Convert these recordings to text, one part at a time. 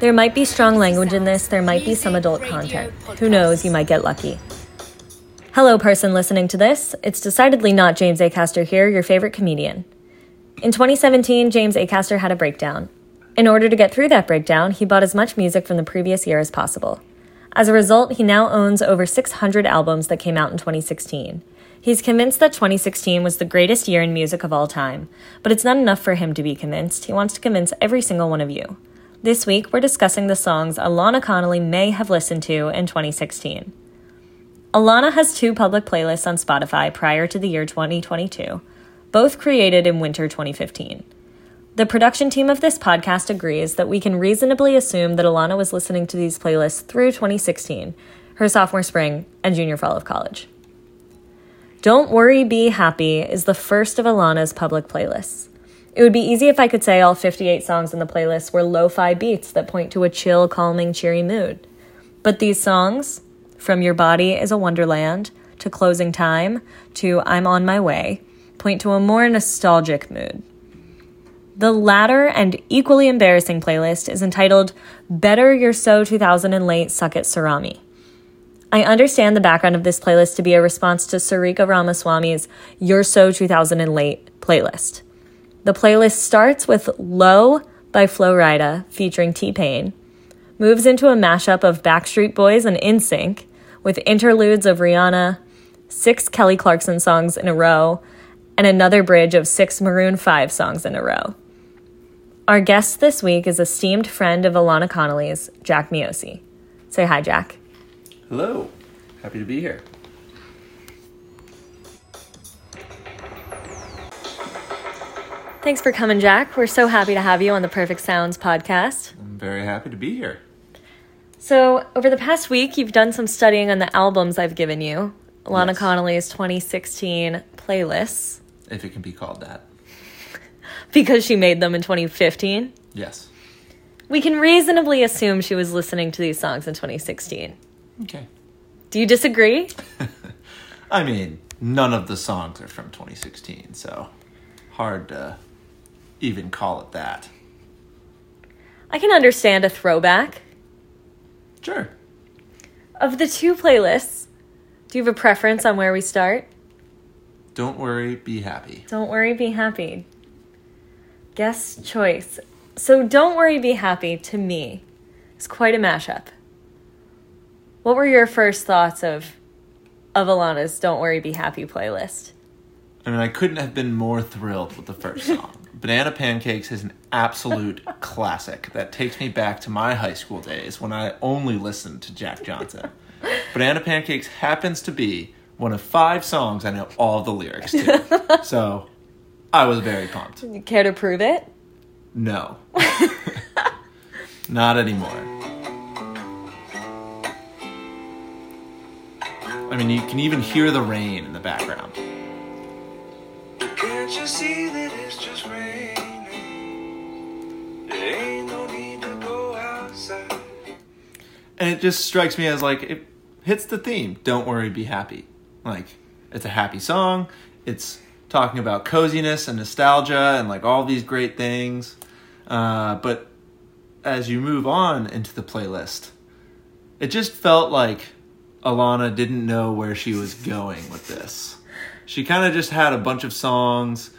There might be strong language in this, there might be some adult content. Who knows, you might get lucky. Hello, person listening to this. It's decidedly not James Acaster here, your favorite comedian. In 2017, James Acaster had a breakdown. In order to get through that breakdown, he bought as much music from the previous year as possible. As a result, he now owns over 600 albums that came out in 2016. He's convinced that 2016 was the greatest year in music of all time, but it's not enough for him to be convinced. He wants to convince every single one of you. This week, we're discussing the songs Alannah Connolly may have listened to in 2016. Alannah has two public playlists on Spotify prior to the year 2022, both created in winter 2015. The production team of this podcast agrees that we can reasonably assume that Alannah was listening to these playlists through 2016, her sophomore spring and junior fall of college. Don't Worry, Be Happy is the first of Alannah's public playlists. It would be easy if I could say all 58 songs in the playlist were lo fi beats that point to a chill, calming, cheery mood. But these songs, from Your Body is a Wonderland to Closing Time to I'm on My Way, point to a more nostalgic mood. The latter and equally embarrassing playlist is entitled Better You're So 2000 and Late Suck It Surami. I understand the background of this playlist to be a response to Sarika Ramaswamy's You're So 2000 and Late playlist. The playlist starts with Low by Flo Rida featuring T-Pain, moves into a mashup of Backstreet Boys and NSYNC with interludes of Rihanna, six Kelly Clarkson songs in a row, and another bridge of six Maroon 5 songs in a row. Our guest this week is esteemed friend of Alana Connolly's, Jack Miossi. Say hi, Jack. Hello. Happy to be here. Thanks for coming, Jack. We're so happy to have you on the Perfect Sounds podcast. I'm very happy to be here. So, over the past week, you've done some studying on the albums I've given you Lana Yes. Connolly's 2016 playlists, If it can be called that. because she made them in 2015. Yes. We can reasonably assume she was listening to these songs in 2016. Okay. Do you disagree? I mean, none of the songs are from 2016, so hard to even call it that. I can understand a throwback. Sure. Of the two playlists, do you have a preference on where we start? Don't worry, be happy. Don't worry, be happy. Guest choice. So, Don't Worry, Be Happy to me is quite a mashup. What were your first thoughts of of Alannah's Don't Worry, Be Happy playlist? I mean, I couldn't have been more thrilled with the first song. Banana Pancakes is an absolute classic that takes me back to my high school days when I only listened to Jack Johnson. Banana Pancakes happens to be one of five songs I know all the lyrics to. So I was very pumped. You care to prove it? No. Not anymore. I mean, you can even hear the rain in the background. Can't you see that it's just raining? There ain't no need to go outside. And it just strikes me as like it hits the theme. Don't worry, be happy. Like it's a happy song. It's talking about coziness and nostalgia and like all these great things. Uh, but as you move on into the playlist, it just felt like Alannah didn't know where she was going with this. She kind of just had a bunch of songs.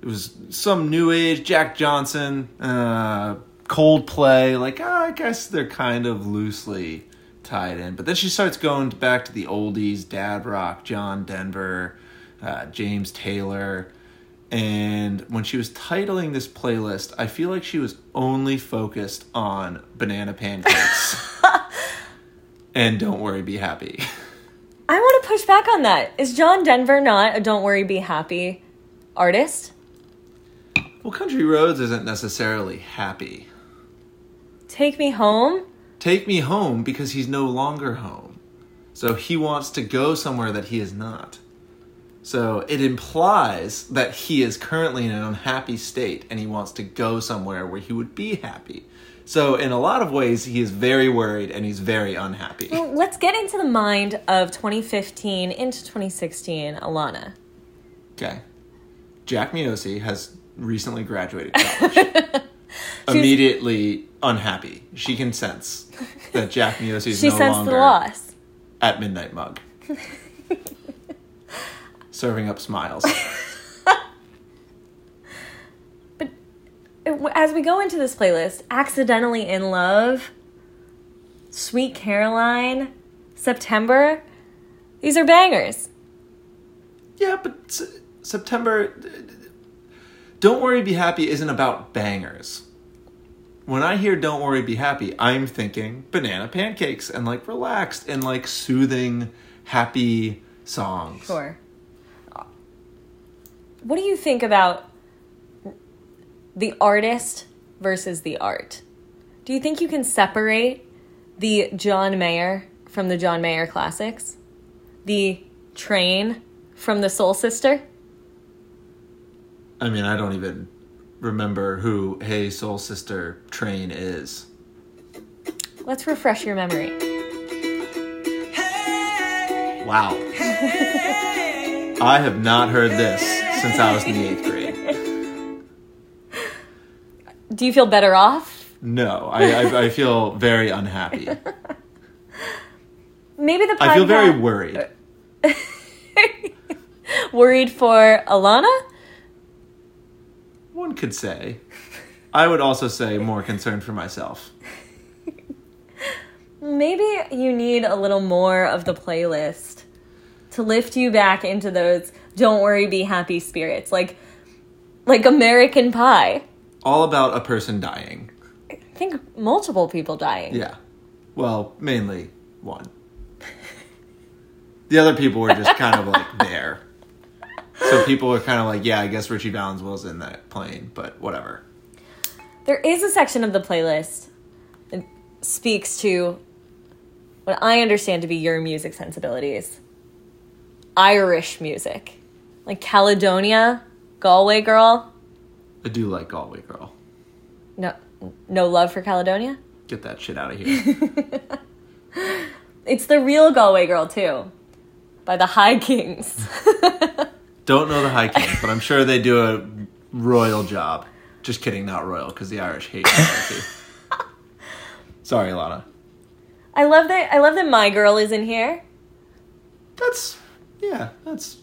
It was some new age Jack Johnson, uh, Coldplay. Like ah, I guess they're kind of loosely tied in. But then she starts going back to the oldies: Dad Rock, John Denver, uh, James Taylor. And when she was titling this playlist, I feel like she was only focused on banana pancakes. and don't worry, be happy. I want to push back on that. Is John Denver not a Don't Worry, Be Happy artist? Well, Country Roads isn't necessarily happy. Take Me Home? Take me home because he's no longer home. So he wants to go somewhere that he is not. So it implies that he is currently in an unhappy state and he wants to go somewhere where he would be happy. So in a lot of ways, he is very worried and he's very unhappy. Well, let's get into the mind of 2015 into 2016 Alannah. Okay. Jack Miossi has recently graduated college. Immediately unhappy. She can sense that Jack Miossi is She no longer the loss. at Midnight Mug, serving up smiles. As we go into this playlist, Accidentally in Love, Sweet Caroline, September, these are bangers. Yeah, but S- September. Don't worry, be happy isn't about bangers. When I hear "Don't worry, be happy," I'm thinking banana pancakes and like relaxed and like soothing, happy songs. Sure. What do you think about the artist versus the art? Do you think you can separate the John Mayer from the John Mayer classics? The train from the Soul Sister? I mean, I don't even remember who "Hey Soul Sister" Train is. Let's refresh your memory. Wow. I have not heard this since I was in the eighth grade. Do you feel better off? No, I, I, I feel very unhappy. Maybe the podcast I feel very worried. worried for Alannah? One could say. I would also say more concerned for myself. Maybe you need a little more of the playlist to lift you back into those don't worry be happy spirits like like American Pie. All about a person dying. I think multiple people dying. Yeah. Well, mainly one. The other people were just kind of like there. So people were kind of like, yeah, I guess Ritchie Valens was in that plane, but whatever. There is a section of the playlist that speaks to what I understand to be your music sensibilities. Irish music. Like Caledonia, Galway Girl. I do like Galway Girl. No no love for Caledonia? Get that shit out of here. It's the real Galway Girl too. By the High Kings. Don't know the High Kings, but I'm sure they do a royal job. Just kidding, not royal, because the Irish hate royalty. Sorry, Alannah. I love that I love that my girl is in here. That's yeah, that's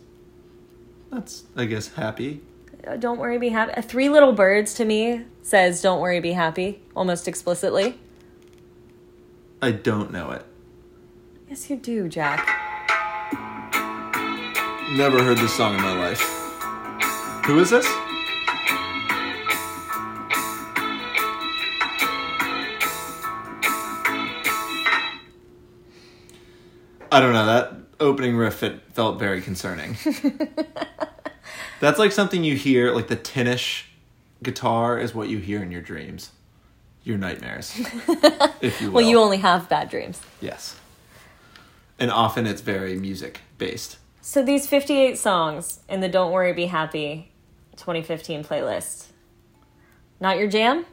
that's I guess happy. Uh, Don't worry, be happy. Three Little Birds to me says "Don't worry, be happy" almost explicitly. I don't know it. Yes, you do, Jack. Never heard this song in my life. Who is this? I don't know. That opening riff it felt very concerning. That's like something you hear, like the tinnish guitar is what you hear in your dreams, your nightmares, if you will. Well, you only have bad dreams. yes, and often it's very music based. So these 58 songs in the Don't Worry, Be Happy 2015 playlist. Not your jam?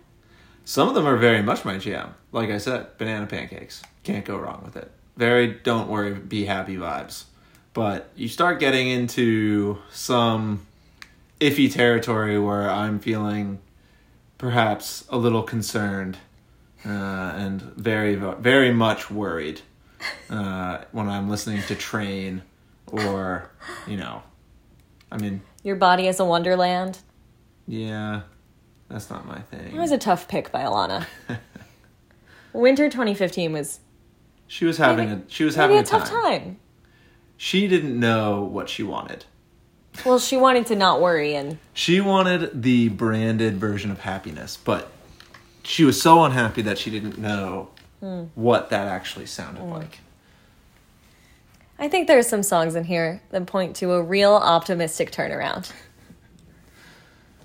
Some of them are very much my jam. Like I said, banana pancakes. Can't go wrong with it. Very don't worry, be happy vibes. But you start getting into some iffy territory where I'm feeling perhaps a little concerned uh, and very, very much worried uh, when I'm listening to Train or, you know, I mean, Your Body is a Wonderland. yeah, that's not my thing. It was a tough pick by Alannah. Winter 2015 was She was having a she was having a tough time. She didn't know what she wanted. Well, she wanted to not worry and She wanted the branded version of happiness, but she was so unhappy that she didn't know what that actually sounded mm. like. I think there's some songs in here that point to a real optimistic turnaround.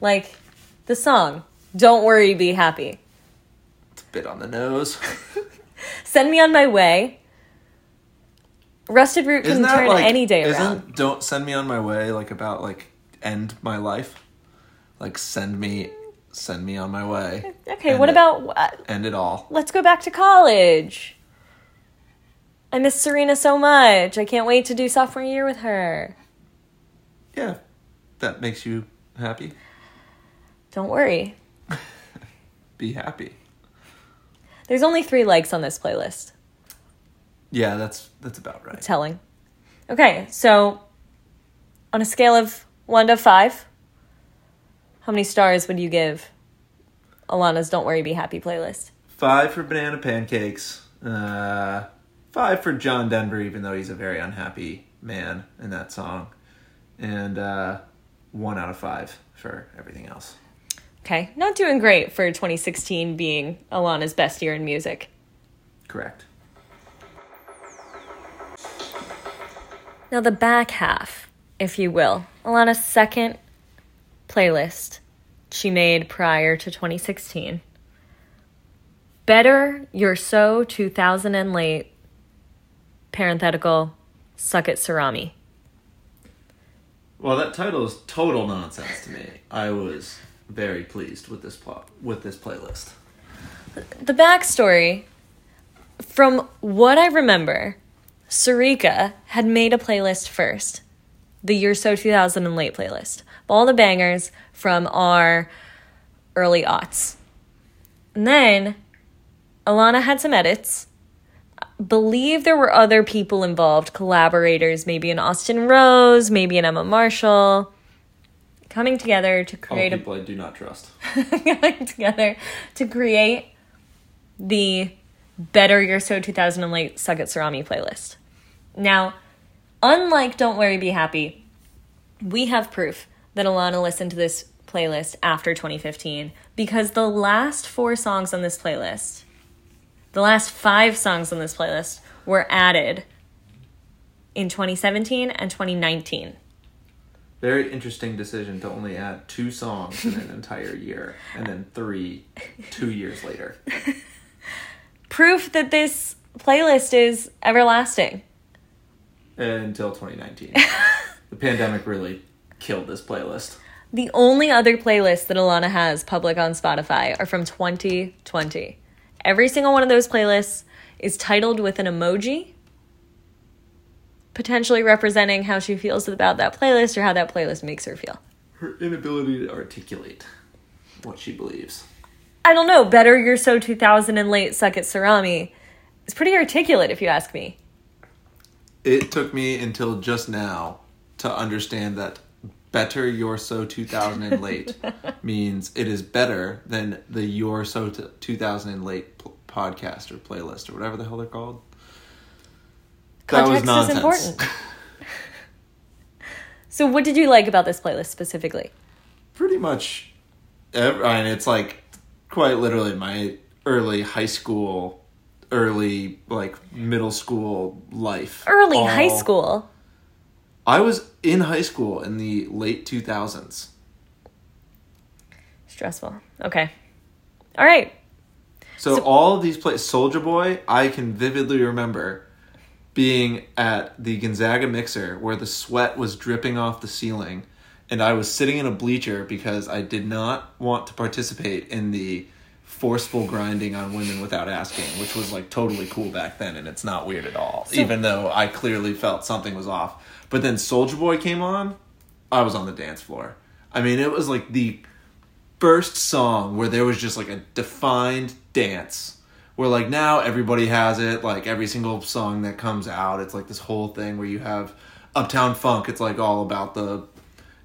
Like the song, Don't Worry, Be Happy. It's a bit on the nose. Send Me on My Way. Rusted Root can turn like any day isn't around. don't send me on my way like about like end my life? Like send me send me on my way. Okay, End what it. about uh, end it all? let's go back to college? I miss Serena so much. I can't wait to do sophomore year with her. Yeah. That makes you happy. Don't worry. Be happy. There's only three likes on this playlist. Yeah, that's that's about right. Telling. Okay, so on a scale of one to five, how many stars would you give Alannah's Don't Worry Be Happy playlist? Five for banana pancakes. Uh, five for John Denver, even though he's a very unhappy man in that song, and uh, one out of five for everything else. Okay, not doing great for 2016 being Alannah's best year in music. Correct. Now, the back half, if you will, Alannah's second playlist she made prior to 2016. Better You're So 2000 and Late, parenthetical, Suck It Sarami. Well, that title is total nonsense to me. I was very pleased with this plot with this playlist. The backstory, from what I remember, Sarika had made a playlist first, the Year So 2000 and Late playlist, all the bangers from our early aughts. And then Alannah had some edits. Believe there were other people involved, collaborators, maybe an Austin Rose, maybe an Emma Marshall, coming together to create a people I do not trust. coming together to create the Better You're So 2000 and Late Suck It Sarami playlist. Now, unlike Don't Worry Be Happy, we have proof that Alannah listened to this playlist after 2015 because the last four songs on this playlist, the last five songs on this playlist, were added in 2017 and 2019. Very interesting decision to only add two songs in an entire year, and then three two years later. Proof that this playlist is everlasting. Until 2019, the pandemic really killed this playlist. The only other playlists that Alannah has public on Spotify are from 2020. Every single one of those playlists is titled with an emoji, potentially representing how she feels about that playlist or how that playlist makes her feel. Her inability to articulate what she believes. I don't know, Better You're So 2000 and Late Suck It Sarami is pretty articulate if you ask me. It took me until just now to understand that better you're so 2000 and late means it is better than the you're so t- 2000 and late p- podcast or playlist or whatever the hell they're called. Context is important. So, what did you like about this playlist specifically? Pretty much, ev- I mean, it's like quite literally my early high school, early like middle school life. Early high school. I was in high school in the late 2000s. Stressful. Okay. All right. So, all of these plays, Soldier Boy, I can vividly remember being at the Gonzaga mixer where the sweat was dripping off the ceiling, and I was sitting in a bleacher because I did not want to participate in the forceful grinding on women without asking, which was like totally cool back then, and it's not weird at all, even though I clearly felt something was off. But then Soldier Boy came on, I was on the dance floor. I mean, it was like the first song where there was just like a defined dance where like now everybody has it like every single song that comes out it's like this whole thing where you have uptown funk it's like all about the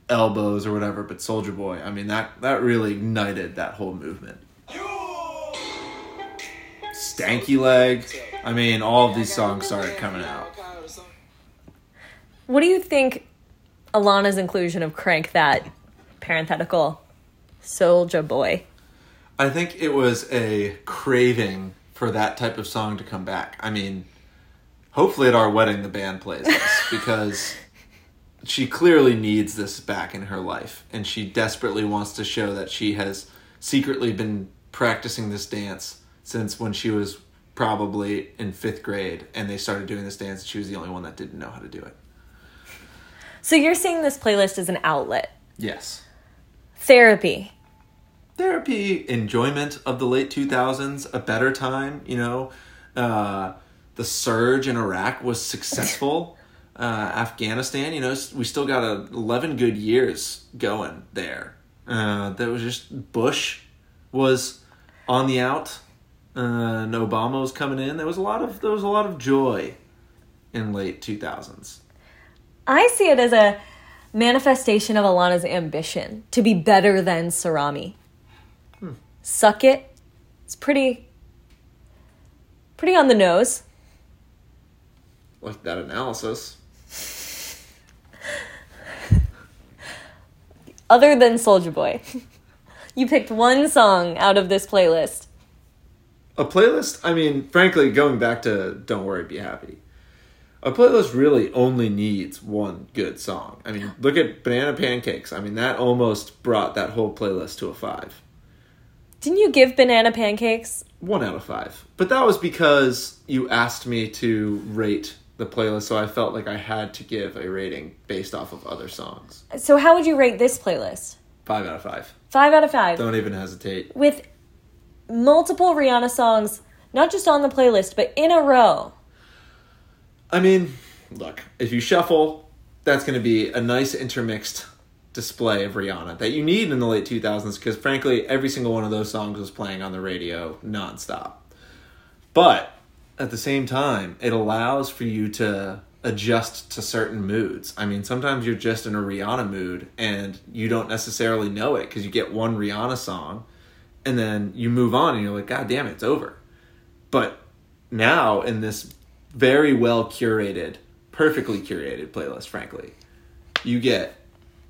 elbows or whatever but soldier boy i mean that that really ignited that whole movement stanky leg i mean all of these songs started coming out What do you think Alannah's inclusion of Crank that parenthetical soldier boy? I think it was a craving for that type of song to come back. I mean, hopefully at our wedding the band plays this because she clearly needs this back in her life and she desperately wants to show that she has secretly been practicing this dance since when she was probably in 5th grade and they started doing this dance and she was the only one that didn't know how to do it. So you're seeing this playlist as an outlet, Yes. therapy. therapy, enjoyment of the late 2000s, a better time, you know. Uh, the surge in Iraq was successful. Uh, Afghanistan, you know, we still got a 11 good years going there. Uh, that was just Bush was on the out. Uh, and Obama was coming in. There was a lot of there was a lot of joy in late two thousands. I see it as a manifestation of Alannah's ambition to be better than Sarami. Suck it. It's pretty pretty on the nose. Like that analysis. Other than Soldier Boy. you picked one song out of this playlist. A playlist. I mean, frankly, going back to "Don't Worry, Be Happy," a playlist really only needs one good song. I mean, look at "Banana Pancakes." I mean, that almost brought that whole playlist to a five. Didn't you give banana pancakes? One out of five. But that was because you asked me to rate the playlist, so I felt like I had to give a rating based off of other songs. So how would you rate this playlist? Five out of five. Five out of five. Don't even hesitate. With multiple Rihanna songs, not just on the playlist, but in a row. I mean, look, if you shuffle, that's going to be a nice intermixed display of Rihanna that you need in the late 2000s because, frankly, every single one of those songs was playing on the radio nonstop. But at the same time, it allows for you to adjust to certain moods. I mean, sometimes you're just in a Rihanna mood and you don't necessarily know it because you get one Rihanna song and then you move on and you're like, God damn it, it's over. But now in this very well curated, perfectly curated playlist, frankly, you get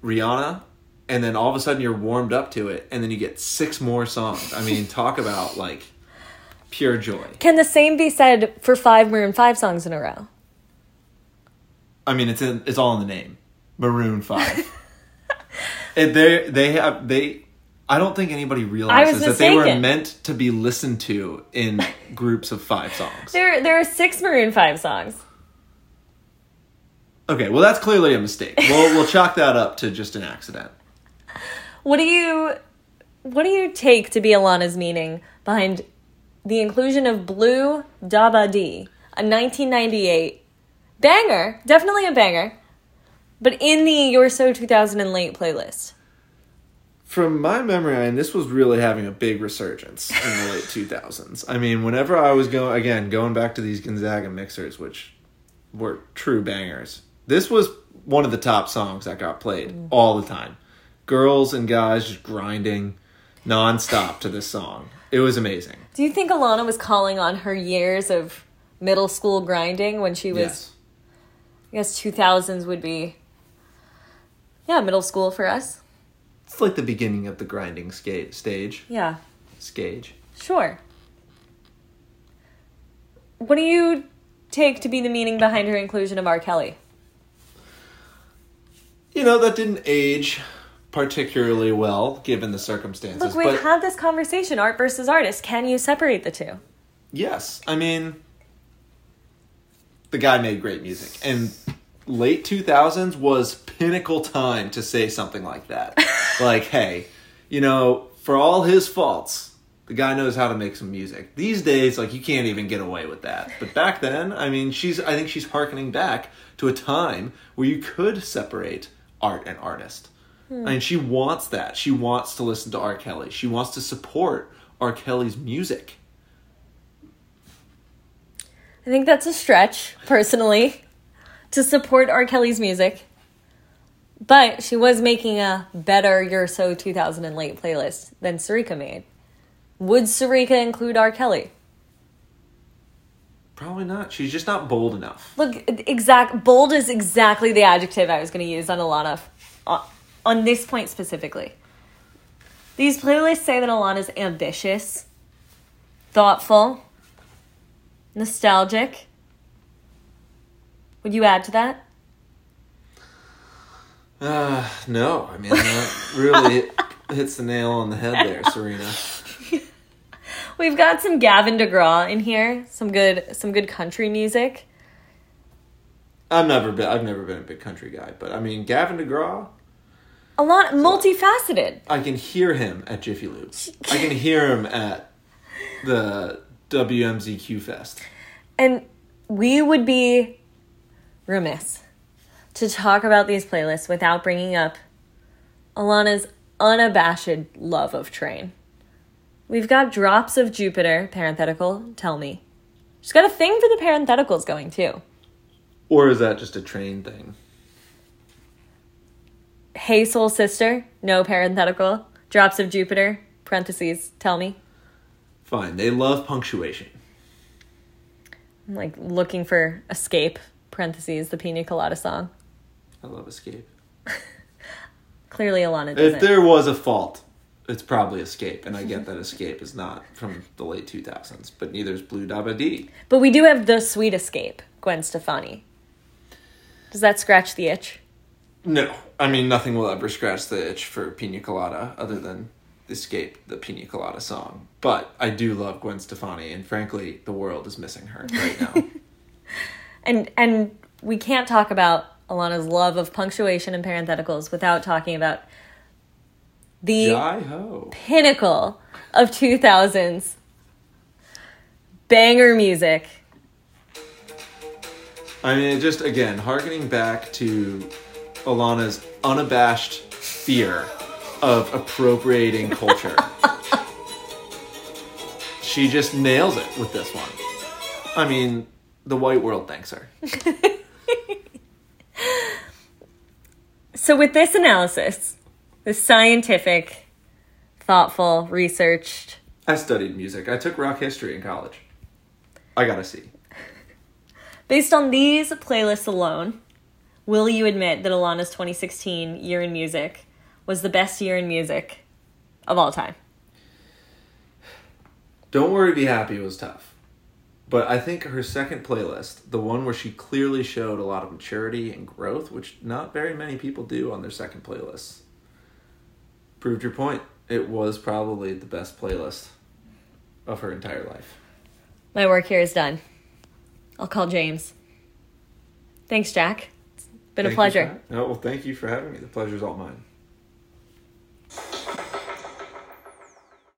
Rihanna, and then all of a sudden you're warmed up to it, and then you get six more songs. I mean, talk about like pure joy. Can the same be said for five Maroon 5 songs in a row? I mean, it's in, it's all in the name, Maroon Five. and they they have they. I don't think anybody realizes that they were meant to be listened to in groups of five songs. There, there are six Maroon 5 songs. Okay, well that's clearly a mistake. We'll we'll chalk that up to just an accident. What do you what do you take to be Alannah's meaning behind the inclusion of Blue Da Ba Dee, a 1998 banger, definitely a banger, but in the You're So 2000 and Late playlist? From my memory, mean, this was really having a big resurgence in the late 2000s. I mean, whenever I was going, again, going back to these Gonzaga mixers, which were true bangers, this was one of the top songs that got played mm. all the time. Girls and guys just grinding nonstop to this song. It was amazing. Do you think Alannah was calling on her years of middle school grinding when she was, Yes. I guess 2000s would be, yeah, middle school for us? It's like the beginning of the grinding ska- stage. Yeah, Scage. sure. What do you take to be the meaning behind her inclusion of R. Kelly? You know, that didn't age particularly well given the circumstances. Look, we've but had this conversation art versus artist. Can you separate the two? Yes, I mean, the guy made great music, and late two thousands was pinnacle time to say something like that. like, hey, you know, for all his faults, the guy knows how to make some music. These days, like, you can't even get away with that. But back then, I mean, she's I think she's harkening back to a time where you could separate art and artist. Hmm. I mean, she wants that. She wants to listen to R. Kelly. She wants to support R. Kelly's music. I think that's a stretch, personally, to support R. Kelly's music. But she was making a better You're So 2000 and Late playlist than Sarika made. Would Sarika include R. Kelly? Probably not. She's just not bold enough. Look, exact bold is exactly the adjective I was going to use on Alannah on this point specifically. These playlists say that Alannah's ambitious, thoughtful, nostalgic. Would you add to that? Uh, no. I mean, that really hits the nail on the head there, Serena. We've got some Gavin DeGraw in here, some good some good country music. I've never been. I've never been a big country guy, but I mean, Gavin DeGraw. A lot multifaceted. I can hear him at Jiffy Lube. I can hear him at the WMZQ Fest. And we would be remiss to talk about these playlists without bringing up Alannah's unabashed love of train. We've got drops of Jupiter, parenthetical, tell me. She's got a thing for the parentheticals going too. Or is that just a train thing? Hey, soul sister, no parenthetical. Drops of Jupiter, parentheses, tell me. Fine. They love punctuation. I'm like looking for escape, parentheses, the Pina Colada song. I love Escape. Clearly, Alannah doesn't. If there was a fault, it's probably Escape, and I get that Escape is not from the late 2000s, but neither is Blue Dabba. But we do have the sweet escape, Gwen Stefani. Does that scratch the itch? No, I mean nothing will ever scratch the itch for Pina Colada other than Escape, the Pina Colada song. But I do love Gwen Stefani, and frankly, the world is missing her right now. And and we can't talk about Alannah's love of punctuation and parentheticals without talking about the Jai ho! pinnacle of 2000s banger music. I mean, just again harkening back to Alannah's unabashed fear of appropriating culture. she just nails it with this one. I mean, the white world thanks her. So with this analysis, this scientific, thoughtful, researched, I studied music. I took rock history in college. I gotta see. based on these playlists alone, will you admit that Alannah's 2016 year in music was the best year in music of all time? Don't Worry, Be Happy was tough. But I think her second playlist, the one where she clearly showed a lot of maturity and growth, which not very many people do on their second playlists, proved your point. It was probably the best playlist of her entire life. My work here is done. I'll call James. Thanks, Jack. It's been a Thank you pleasure. for- oh, well, thank you for having me. The pleasure's all mine.